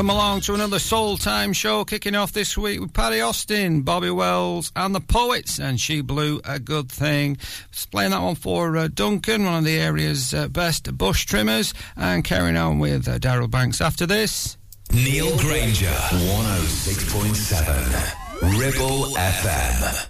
Welcome along to another Soul Time show, kicking off this week with Paddy Austin, Bobby Wells, and the Poets, and She Blew a Good Thing. Playing that one for uh, Duncan, one of the area's uh, best bush trimmers, and carrying on with uh, Darrell Banks after this. Neil Grainger, 106.7, Ribble FM.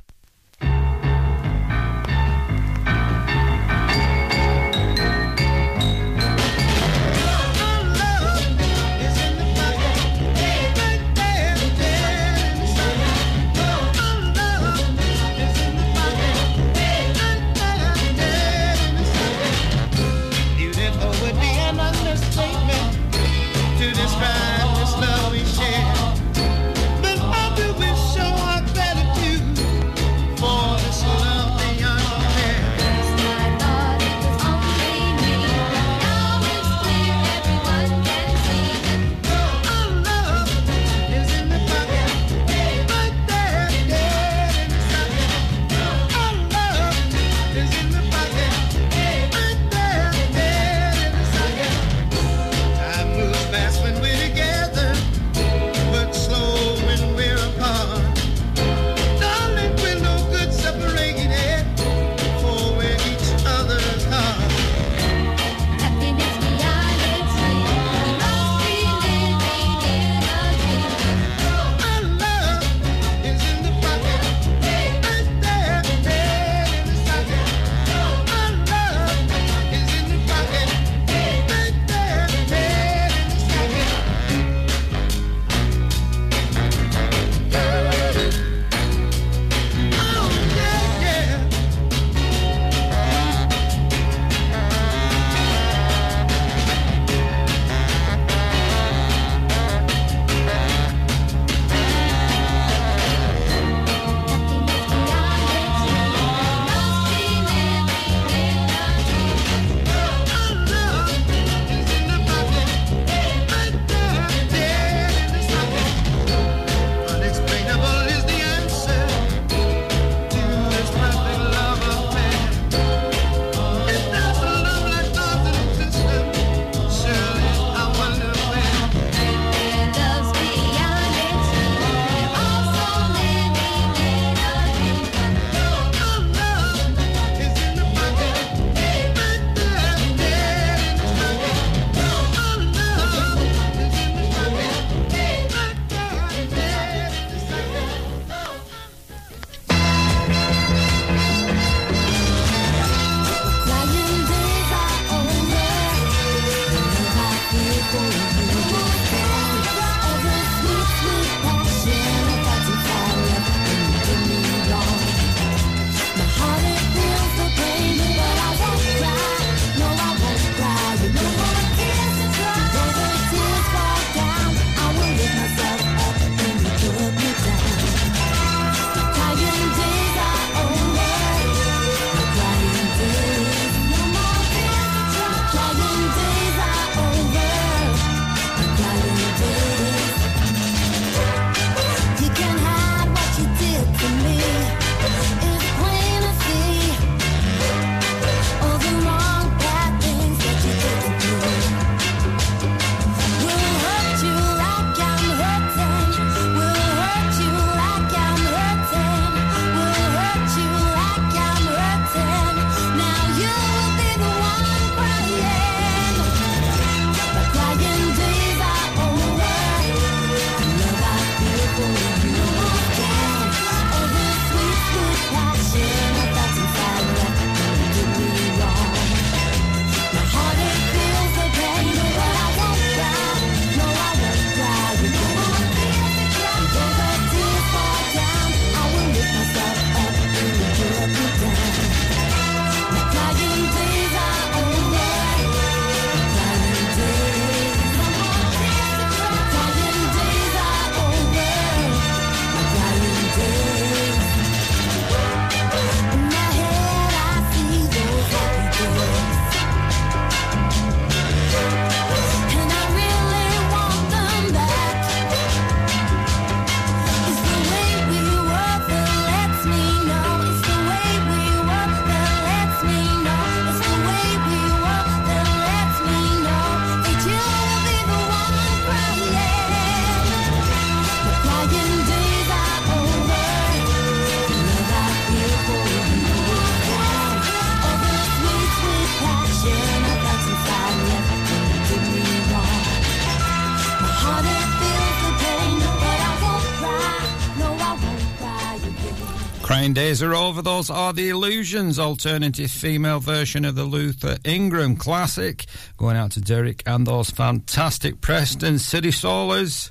Dying days are over. Those are the Illusions, alternative female version of the Luther Ingram classic. Going out to Derek and those fantastic Preston City Soulers.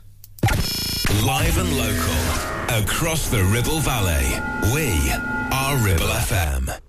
Live and local, across the Ribble Valley, we are Ribble FM.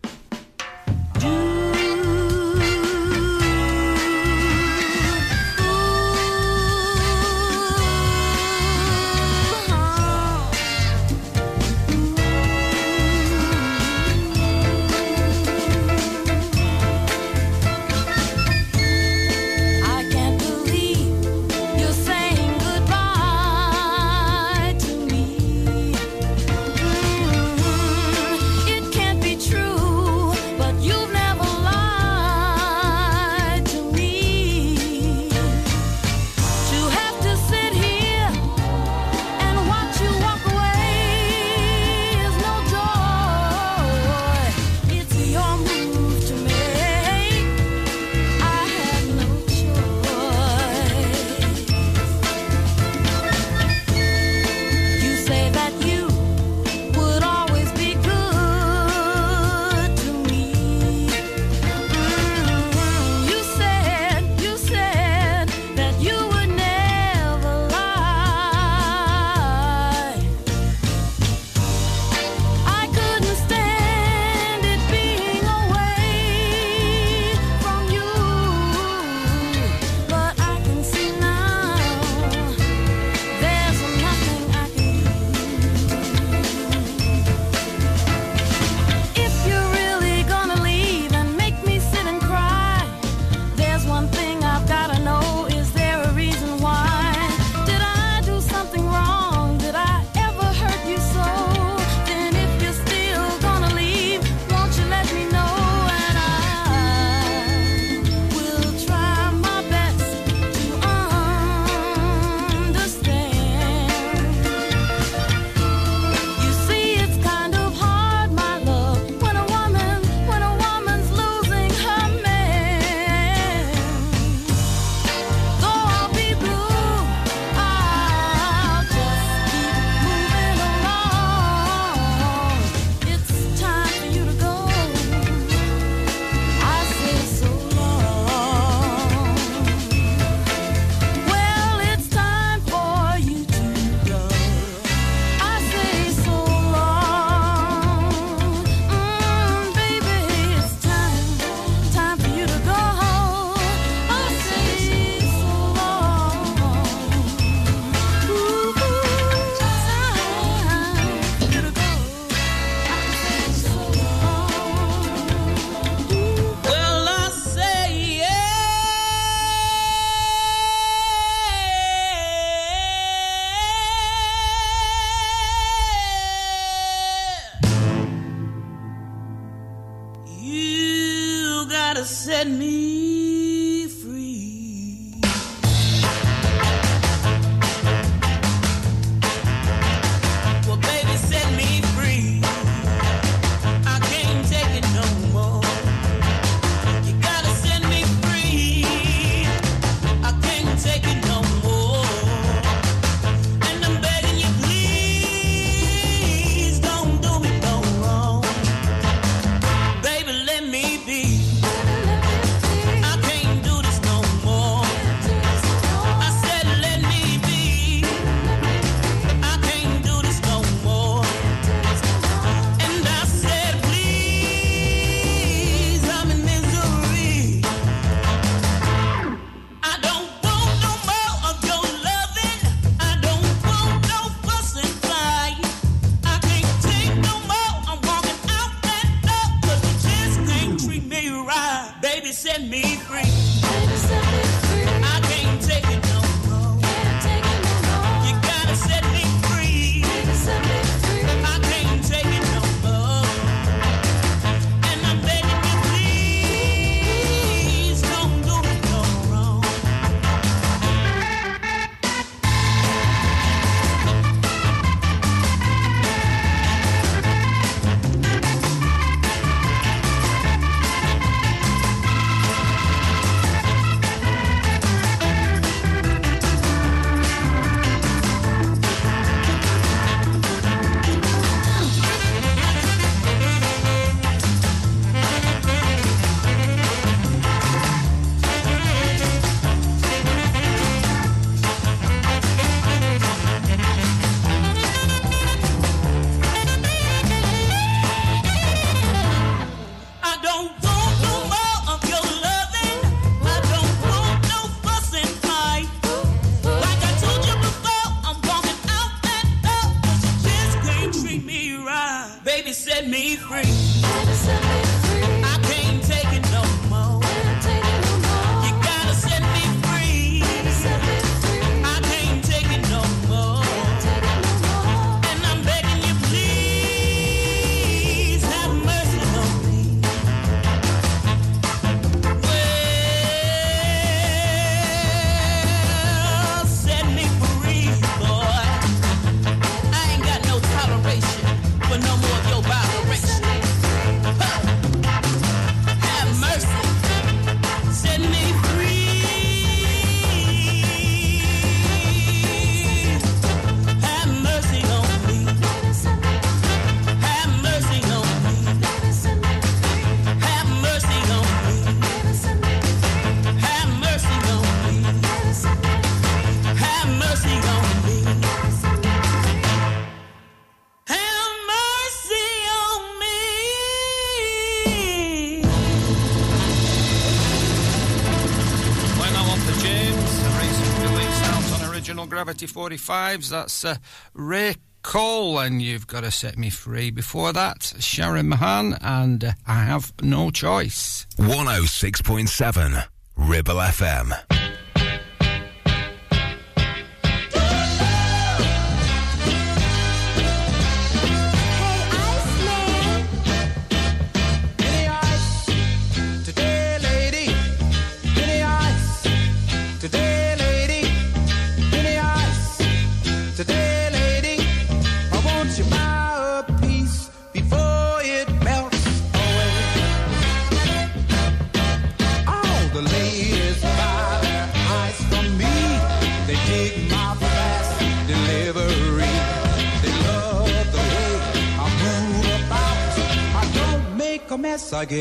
1945s. That's uh, Ray Cole, and you've got to set me free. Before that, Sharon Mahan, and uh, I have no choice. 106.7 Ribble FM.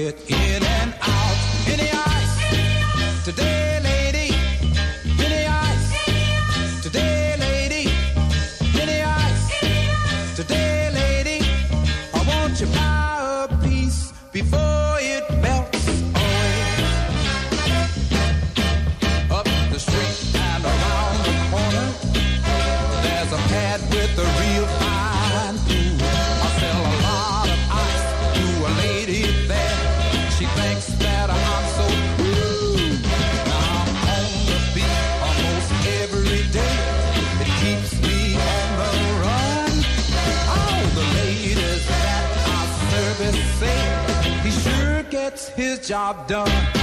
it job done.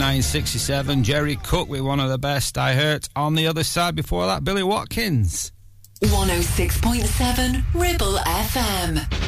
967. Jerry Cook with one of the best I heard. On the other side before that, Billy Watkins. 106.7 Ribble FM.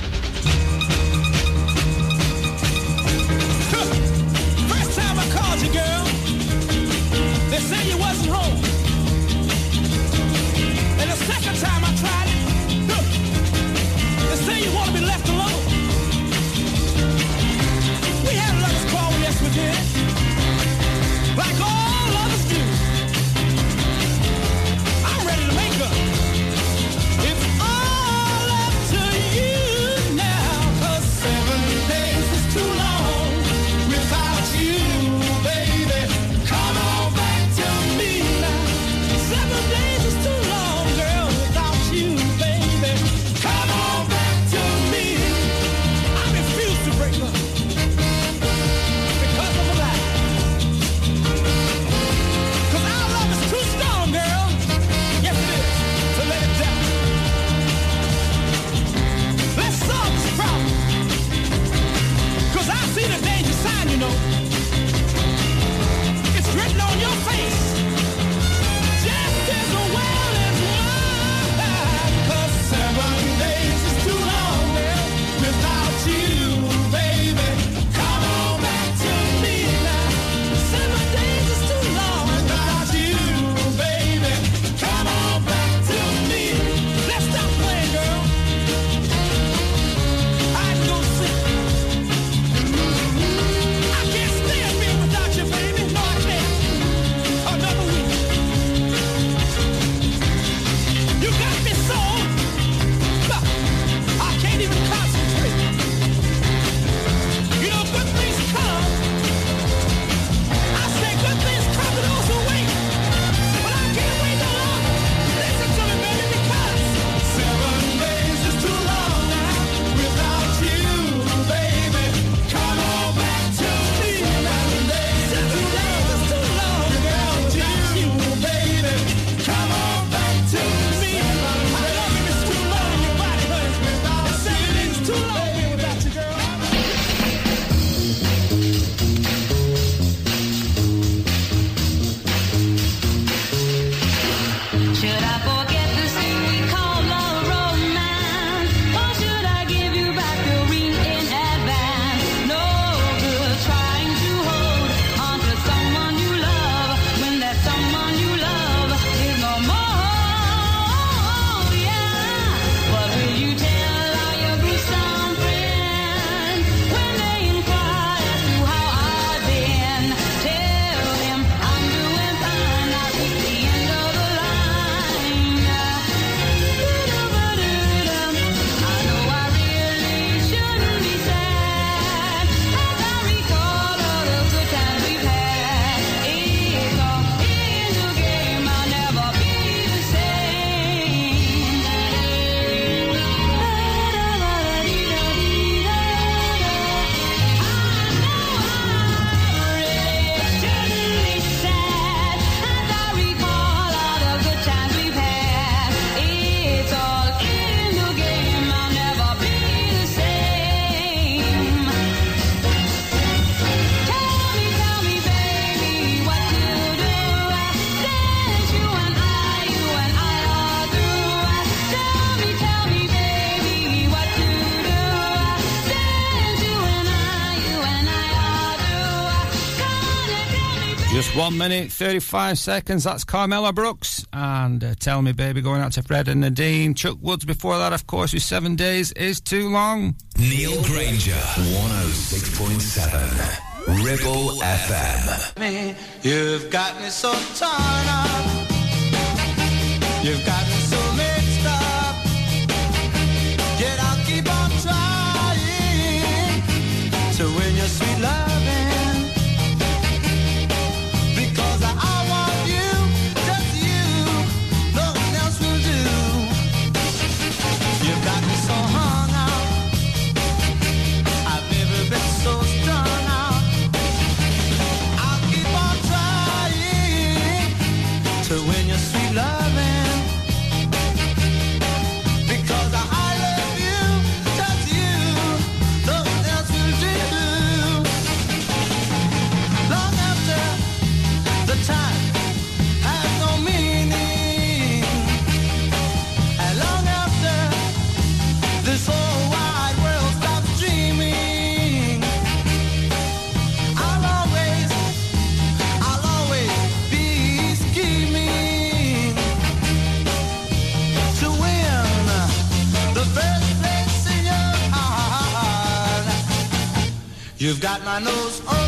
One minute, 35 seconds. That's Carmela Brooks. And uh, Tell Me Baby going out to Fred and Nadine. Chuck Woods before that, of course, with Seven Days is Too Long. Neil Grainger, 106.7. Ribble FM. You've got me so torn up. You've got me so mixed up. Yet I'll keep on trying to win your sweet love. got my nose on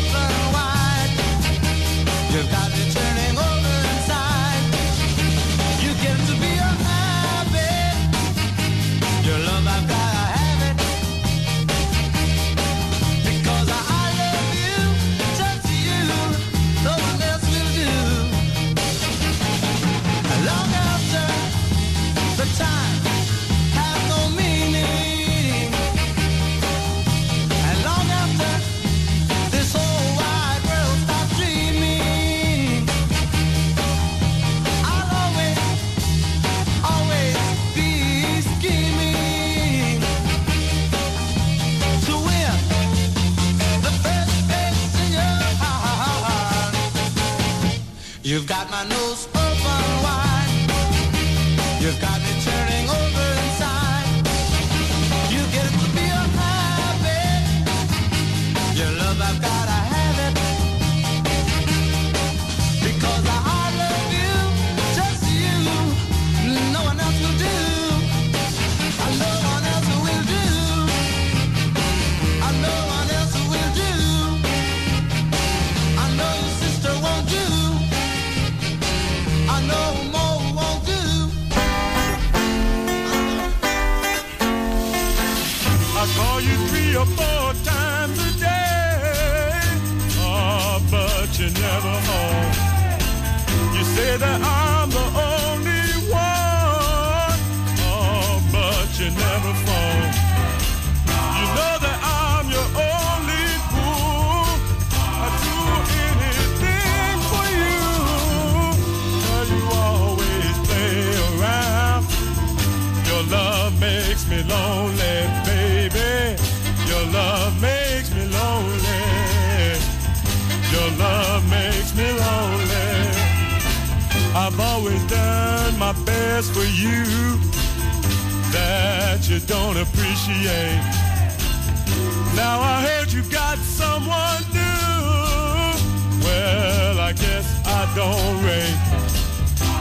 don't rain.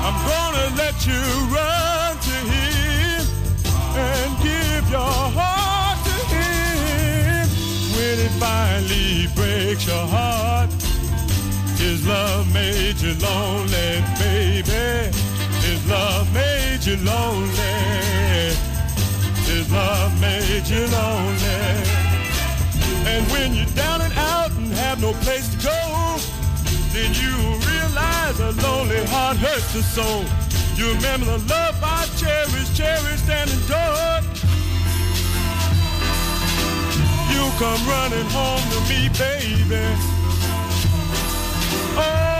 I'm gonna let you run to him and give your heart to him. When it finally breaks your heart, his love made you lonely, baby. His love made you lonely. His love made you lonely. And when you're down and out and have no place to go, then you lies, a lonely heart hurts the soul. You remember the love I cherished, cherished and endured. You come running home to me, baby. Oh.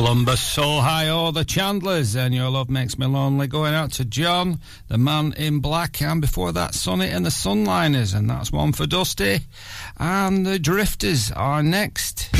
Columbus, so high, oh the Chandlers, and your love makes me lonely. Going out to John, the man in black, and before that, Sonny and the Sunliners, and that's one for Dusty. And the Drifters are next.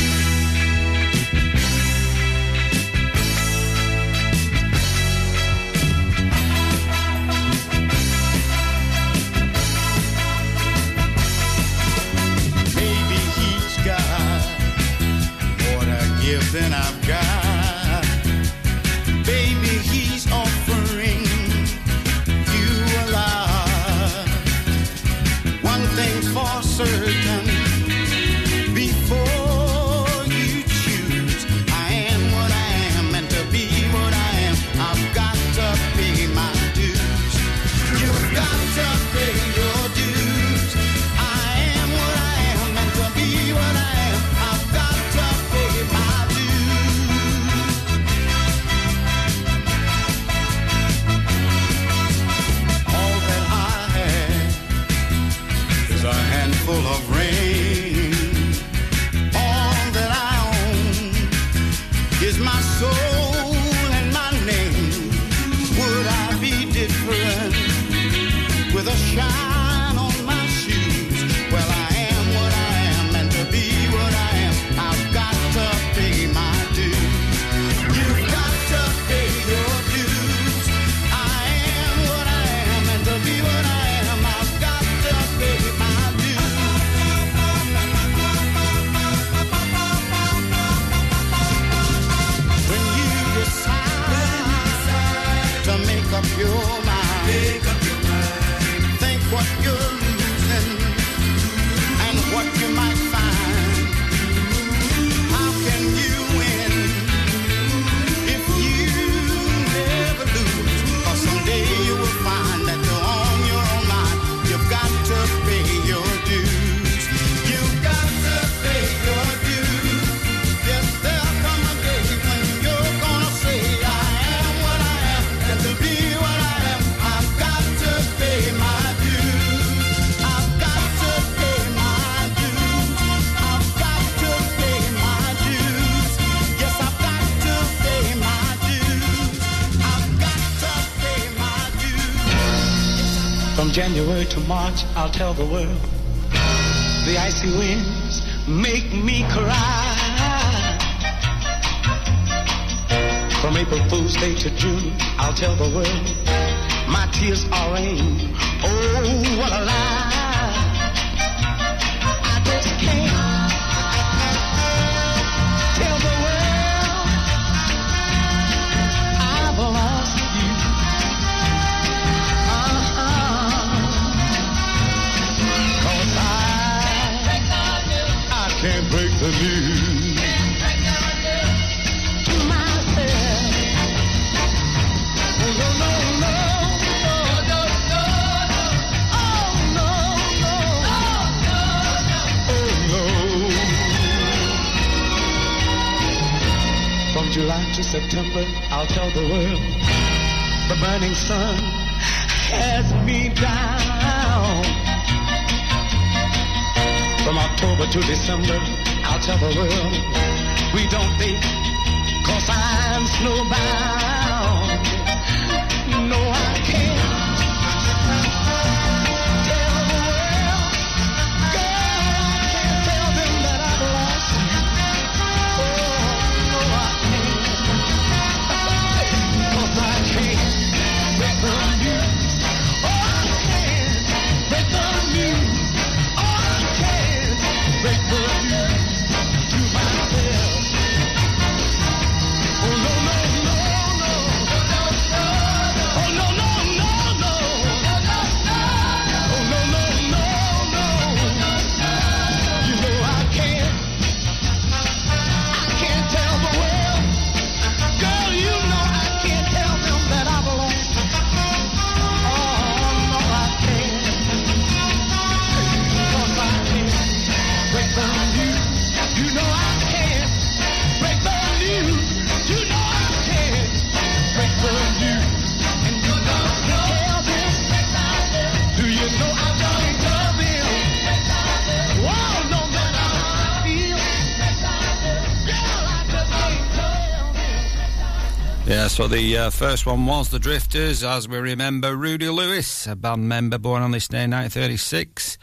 January to March, I'll tell the world. The icy winds make me cry. From April Fool's Day to June, I'll tell the world. My tears are rain. Oh, what a lie. I just can't. From July to September, I'll tell the world the burning sun has me down. From October to December, much of the world we don't think, cause I'm snowbound. So the uh, first one was the Drifters, as we remember Rudy Lewis, a band member born on this day, 1936.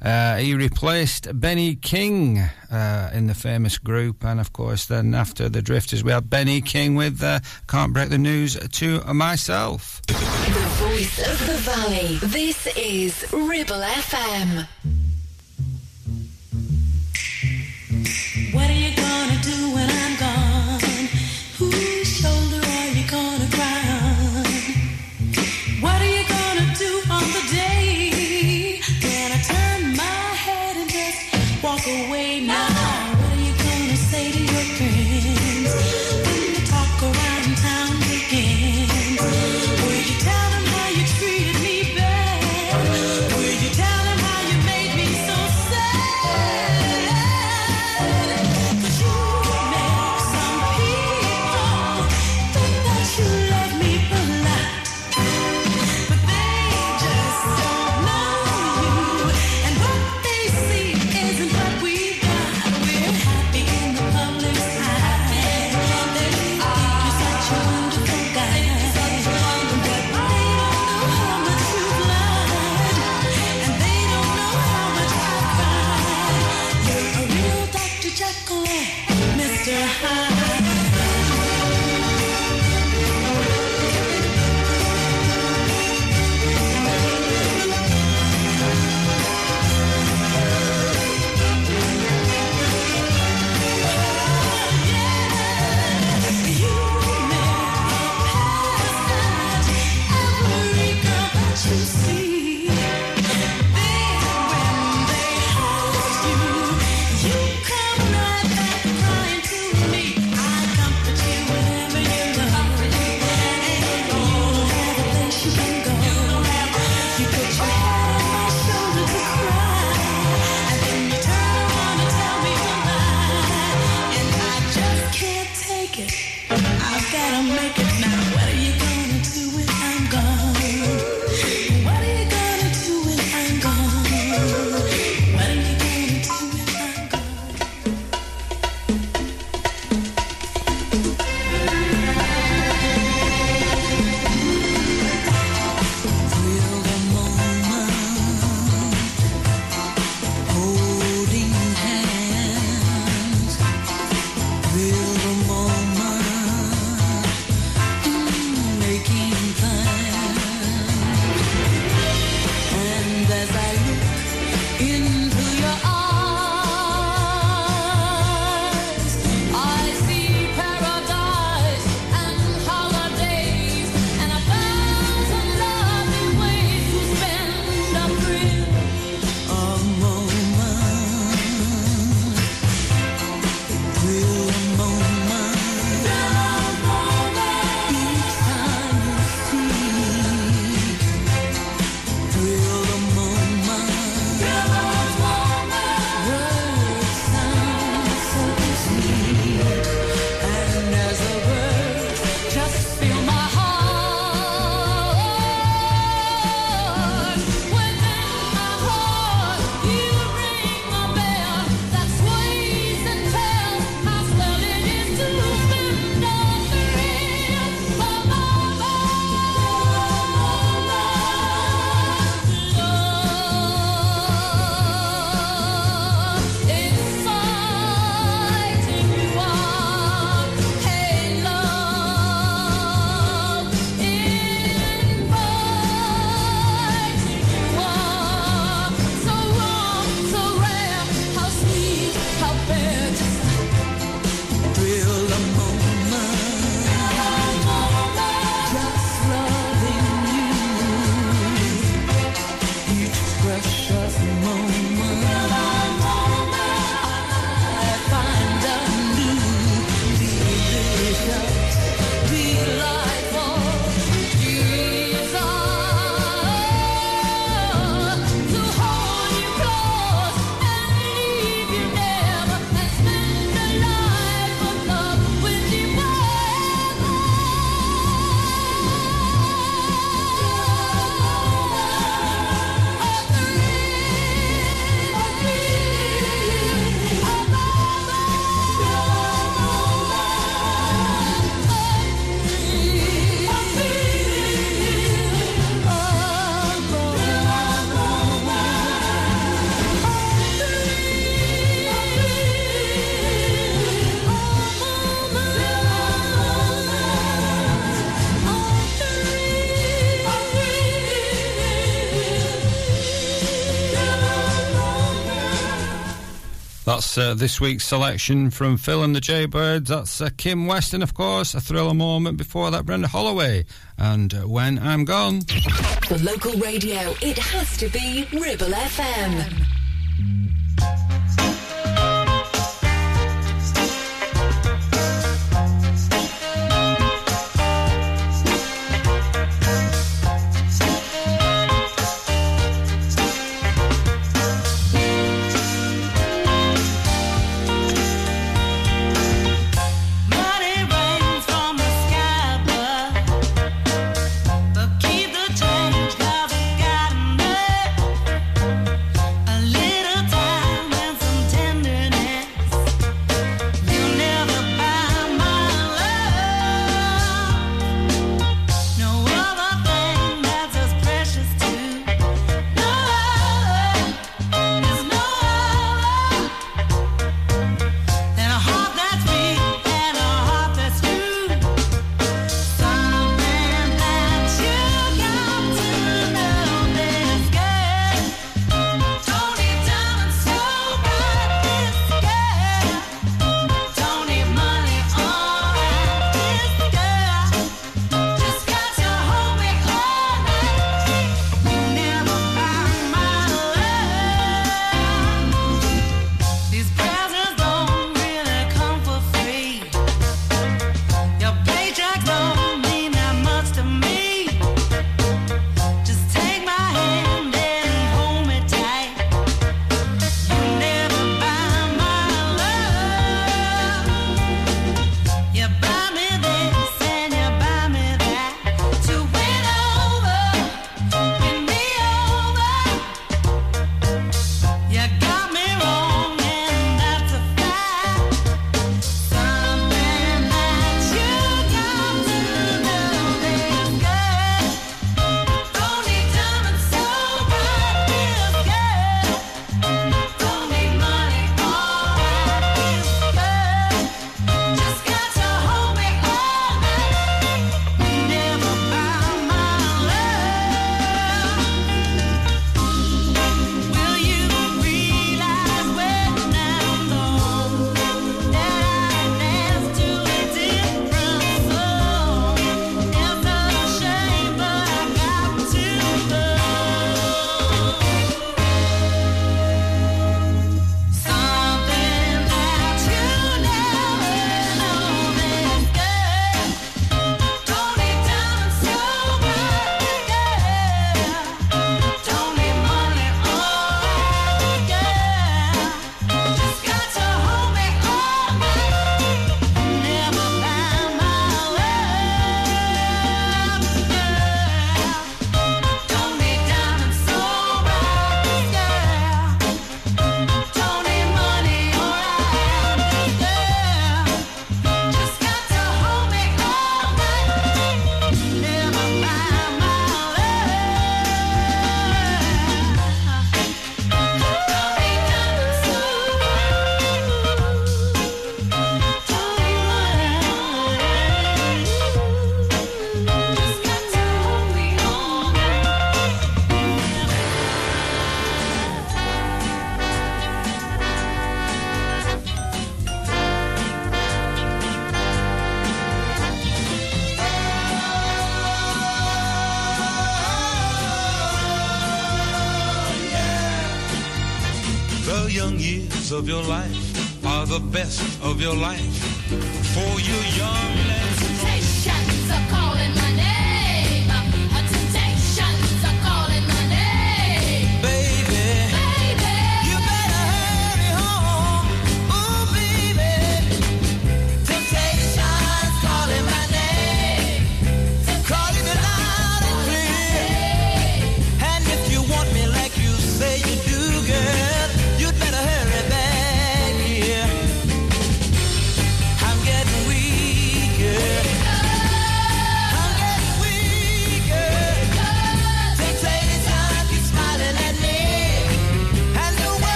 Uh, he replaced Benny King uh, in the famous group, and of course, then after the Drifters, we had Benny King with uh, "Can't Break the News" to myself. The voice of the valley. This is Ribble FM. That's uh, this week's selection from Phil and the Jaybirds. That's uh, Kim Weston, of course, a Thrill a Moment before that, Brenda Holloway. And uh, when I'm gone. the local radio, it has to be Ribble FM.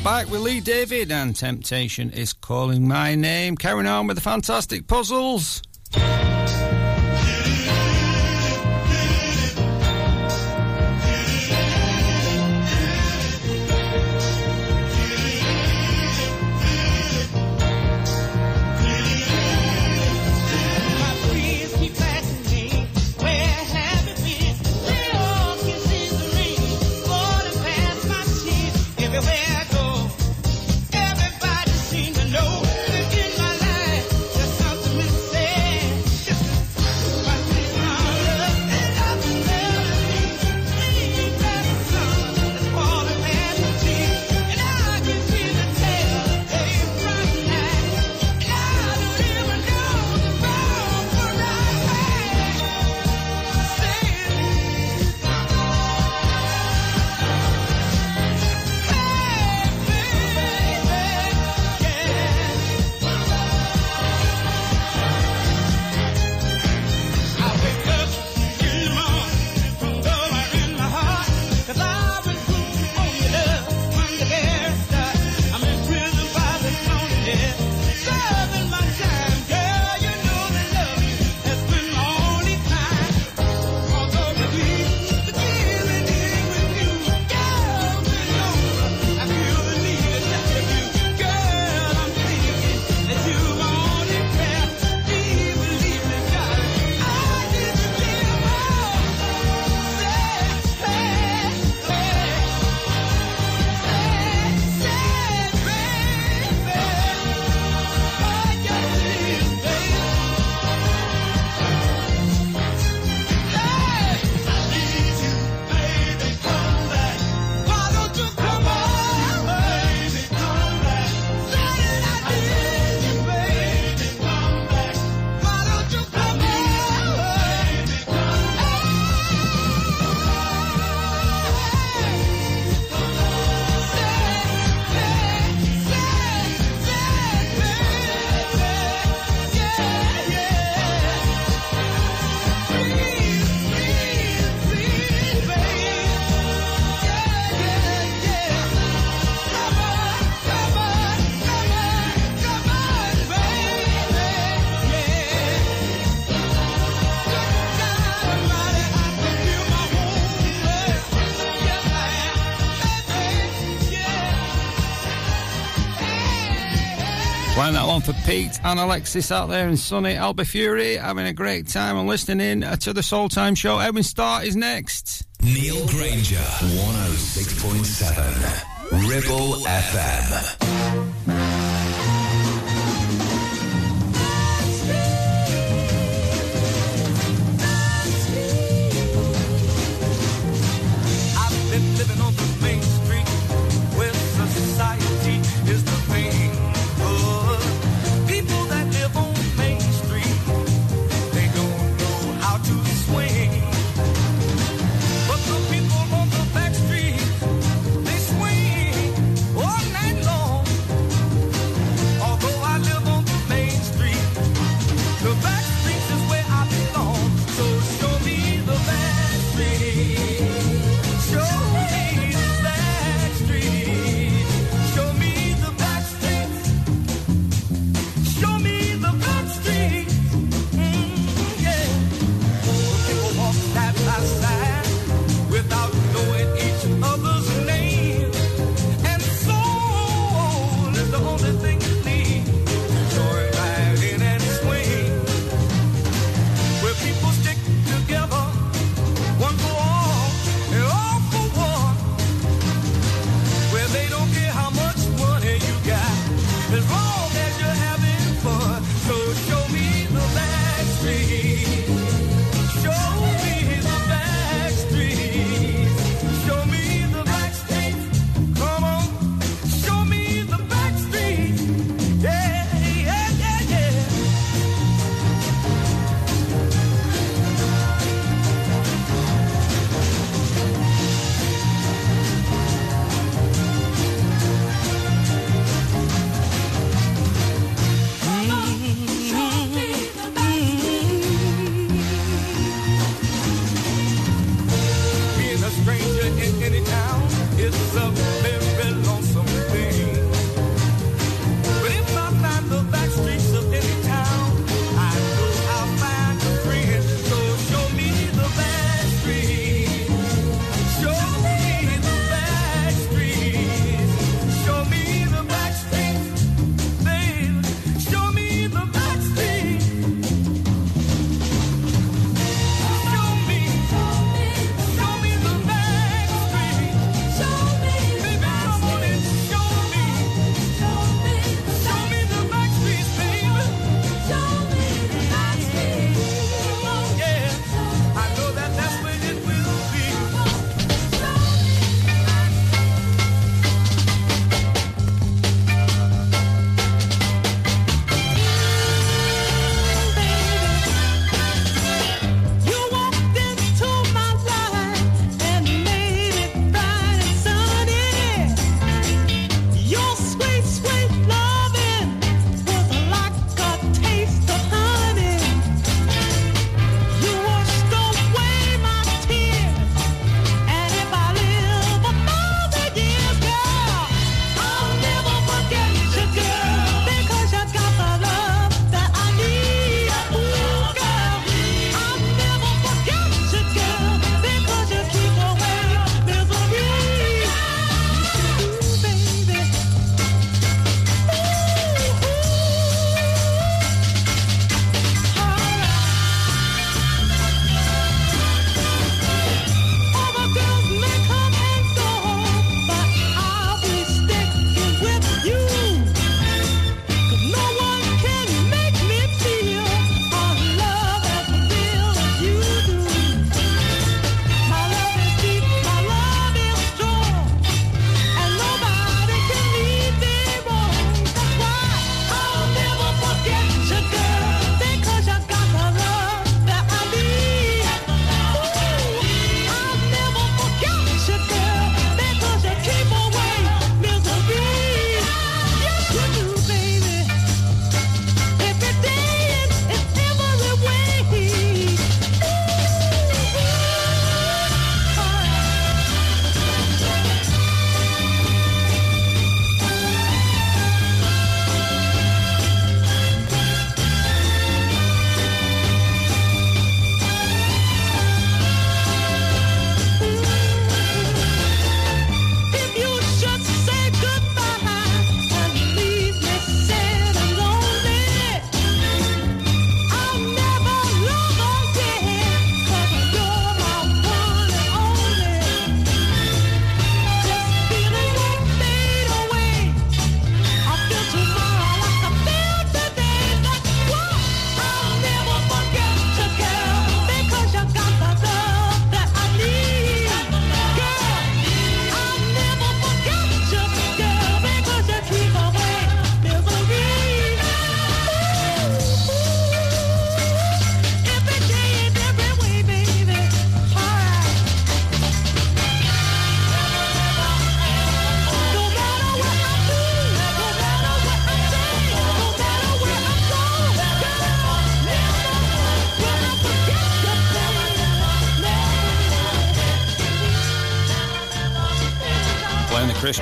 we're back with Lee David and Temptation is Calling My Name. Carrying on with the fantastic puzzles. for Pete and Alexis out there in sunny. I'll Fury having a great time and listening in to the Soul Time Show. Edwin Starr is next. Neil Grainger, 106.7, Ribble FM.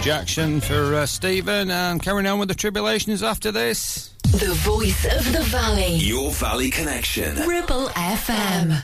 Jackson for uh, Stephen and carrying on with the tribulations after this. The voice of the valley. Your valley connection. Ribble FM.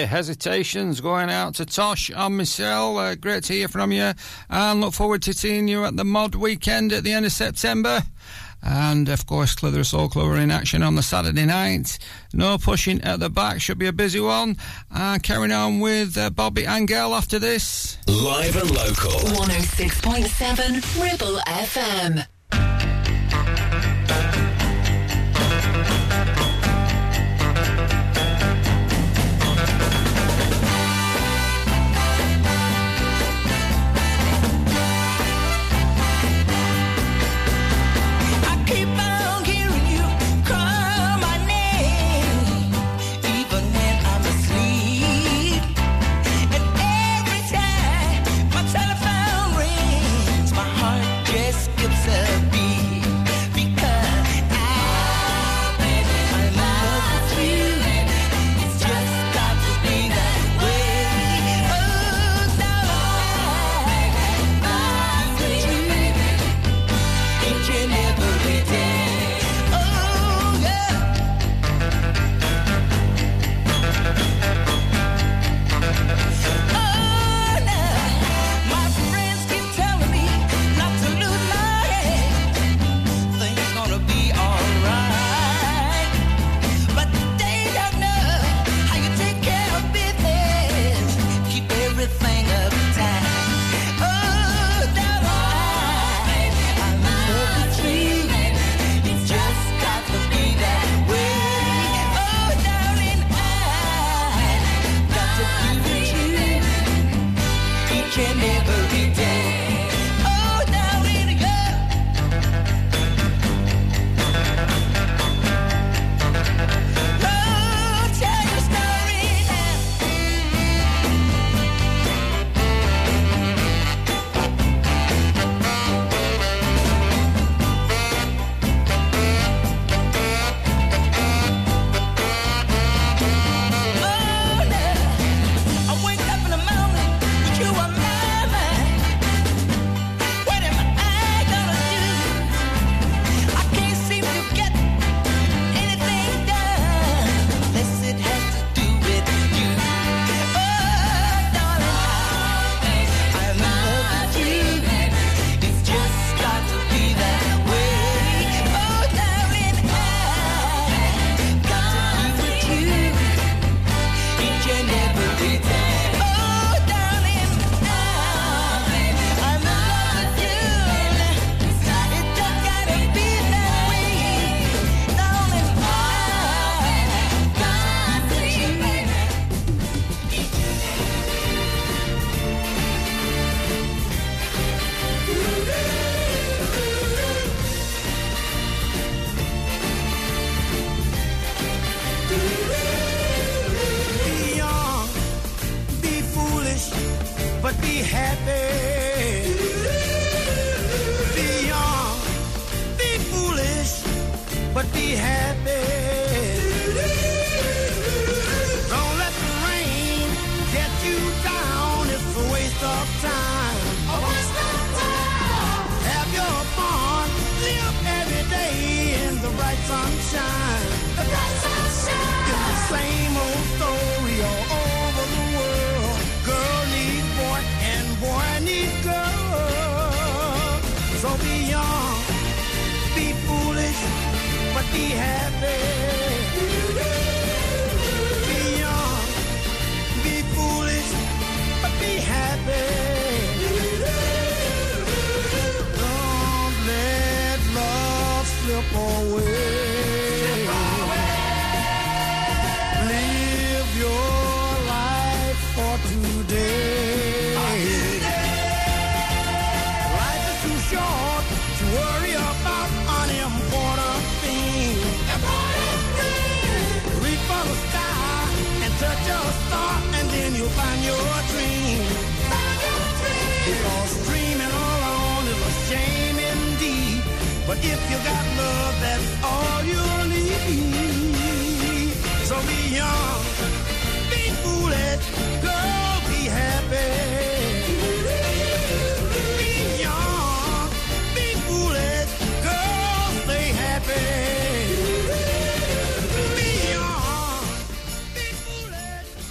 the hesitations going out to Tosh and Michelle. Uh, great to hear from you and look forward to seeing you at the Mod Weekend at the end of September. And of course, Clitheroe Soul Club in action on the Saturday night. No pushing at the back, should be a busy one. Uh, carrying on with uh, Bobby Angel after this. Live and local. 106.7 Ribble FM.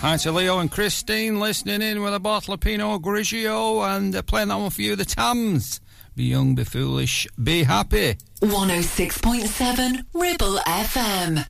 Hi to Leo and Christine listening in with a bottle of Pinot Grigio and uh, playing that one for you, the Tams. Be young, be foolish, be happy. 106.7 Ribble FM.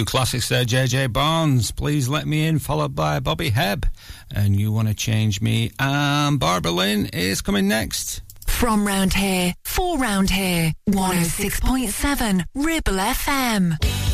two classics there, JJ Barnes, Please Let Me In, followed by Bobby Hebb, and You Wanna Change Me, and Barbara Lynn is coming next. From round here, for round here, 106.7 Ribble FM.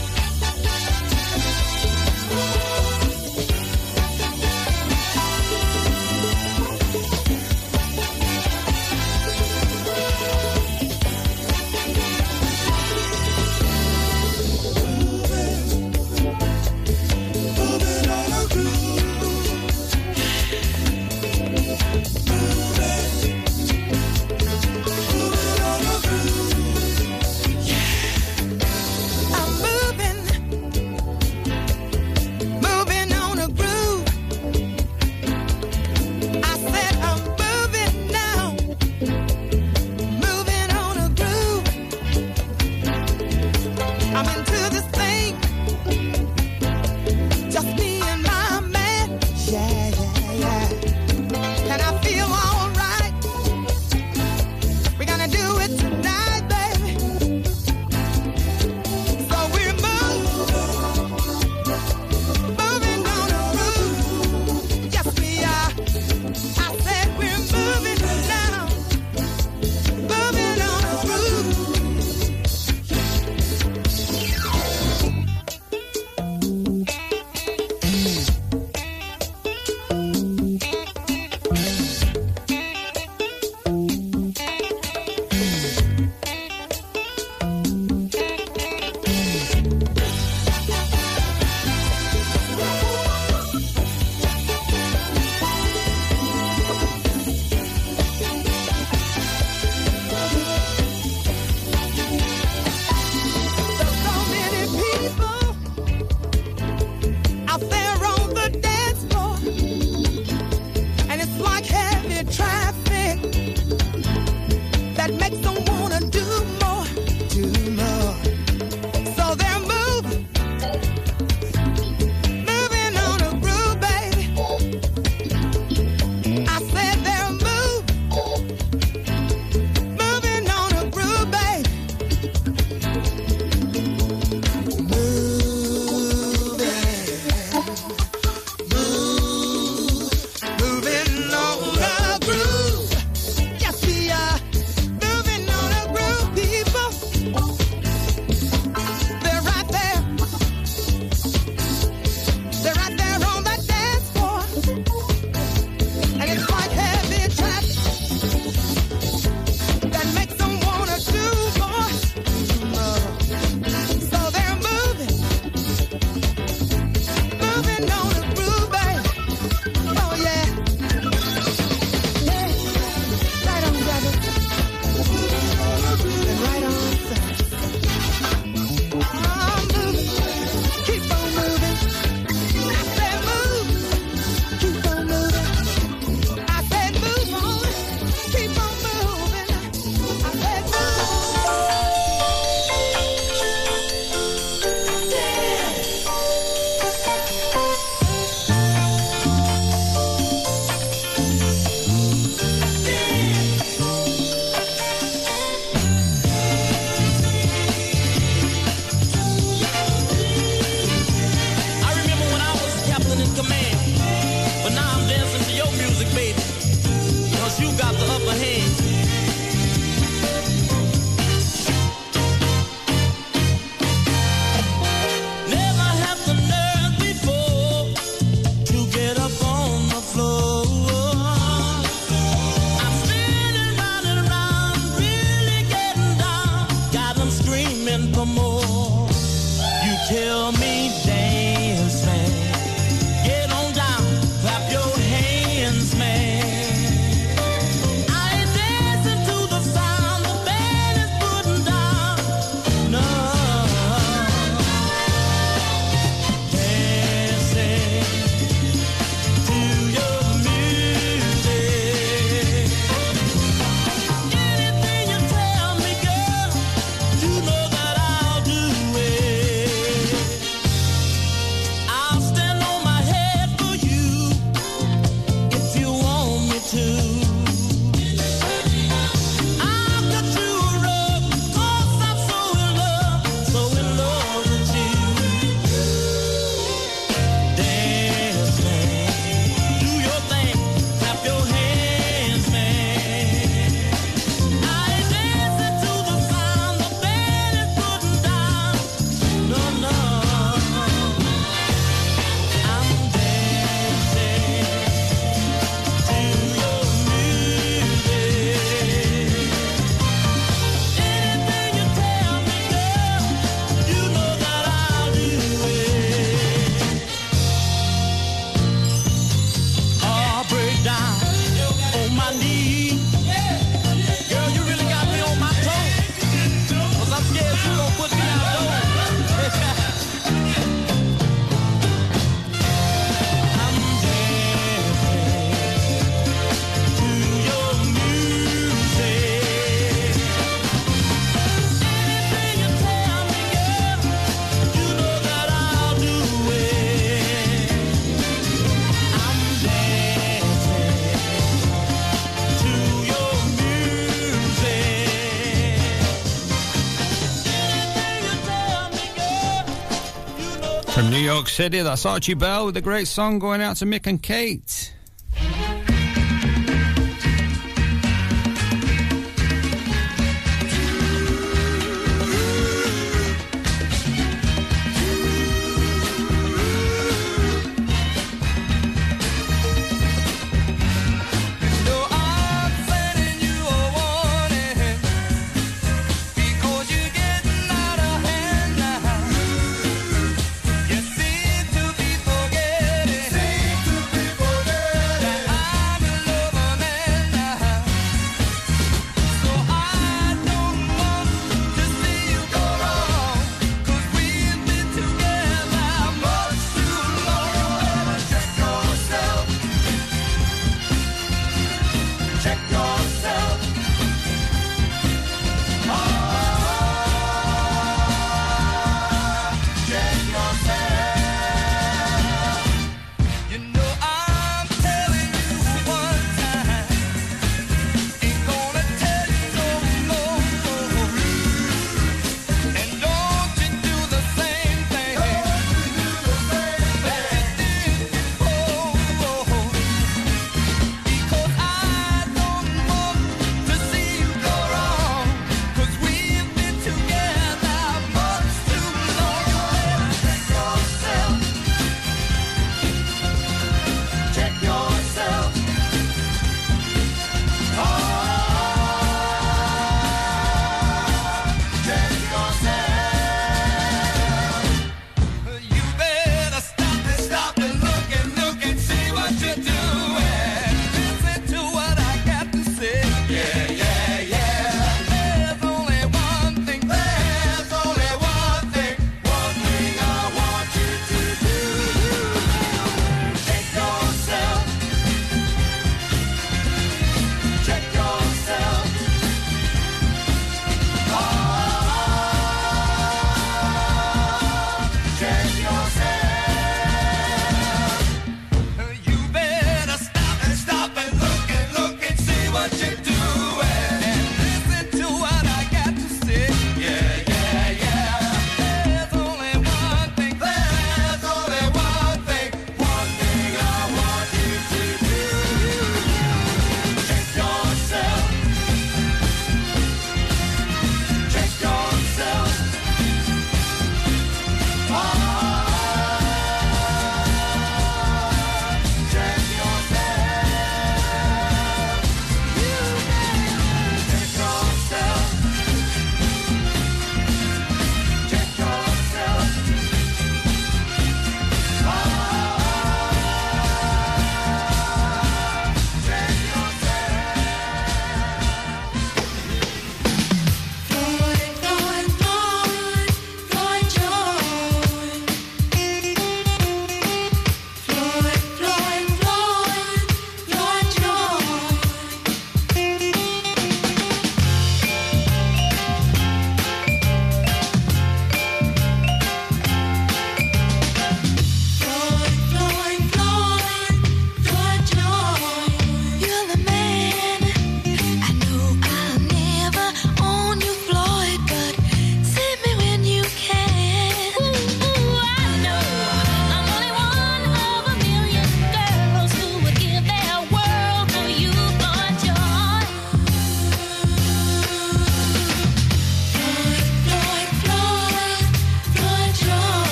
City. That's Archie Bell with a great song going out to Mick and Kate.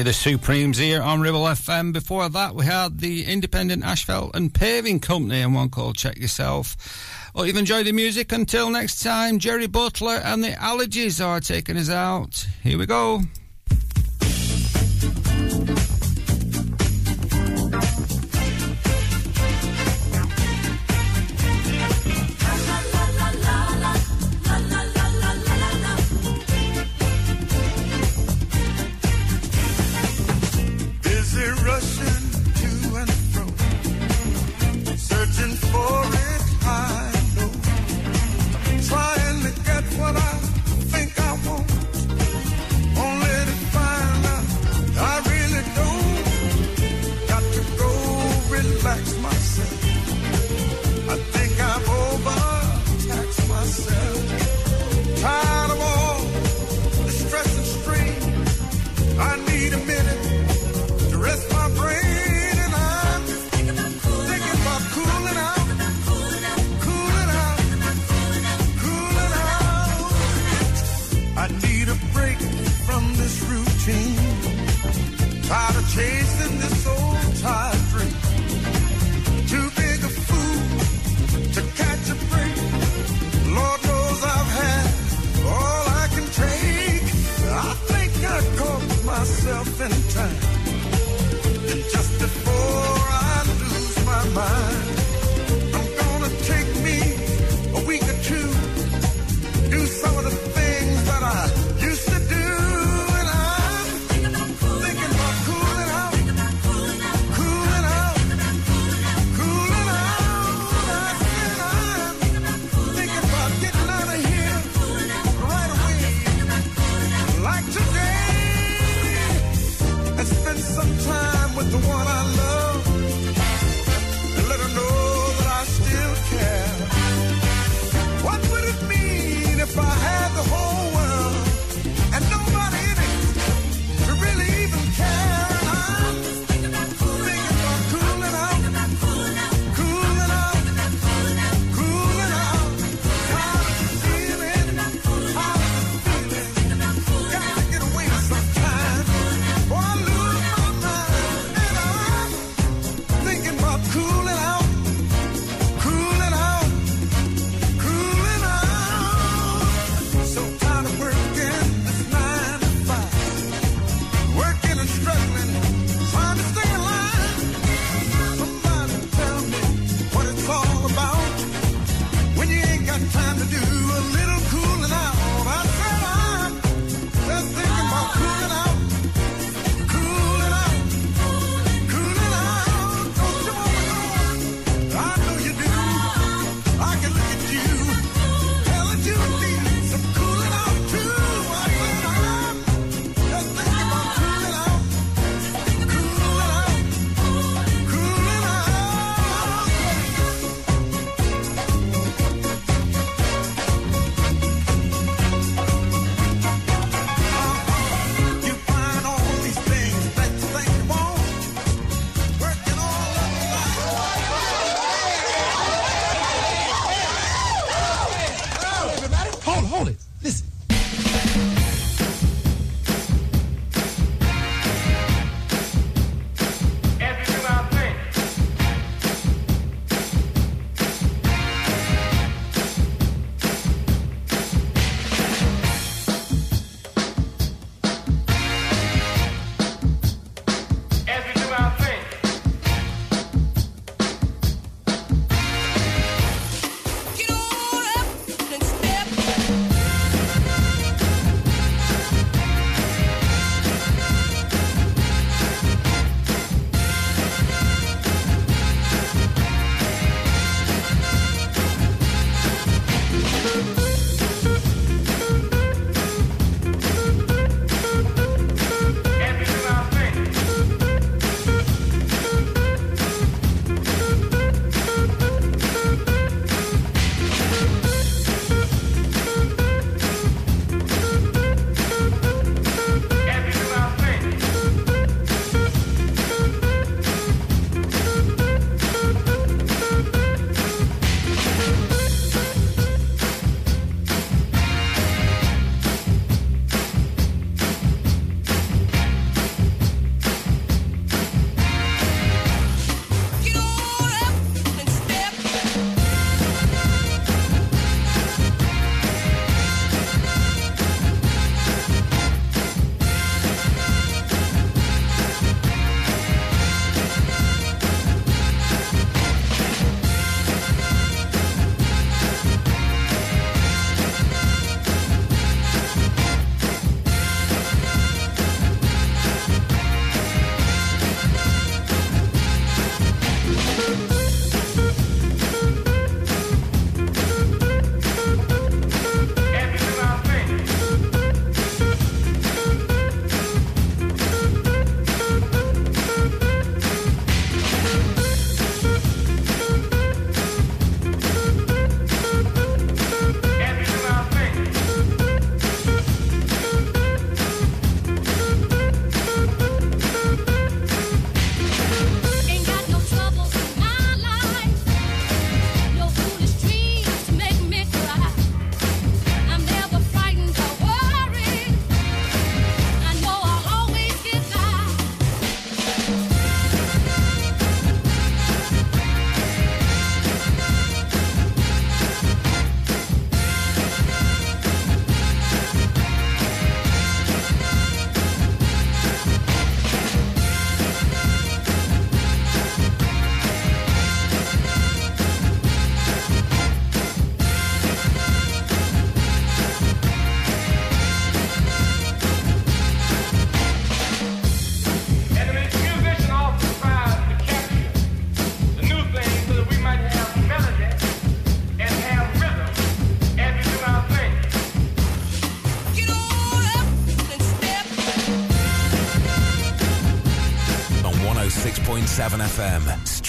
you the Supremes here on Ribble FM. Before that, we had the independent asphalt and paving company and one called Check Yourself. Well, you've enjoyed the music. Until next time, Jerry Butler and the Allergies are taking us out. Here we go.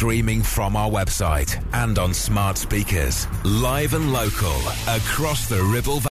Streaming from our website and on smart speakers. Live and local, across the Ribble Valley.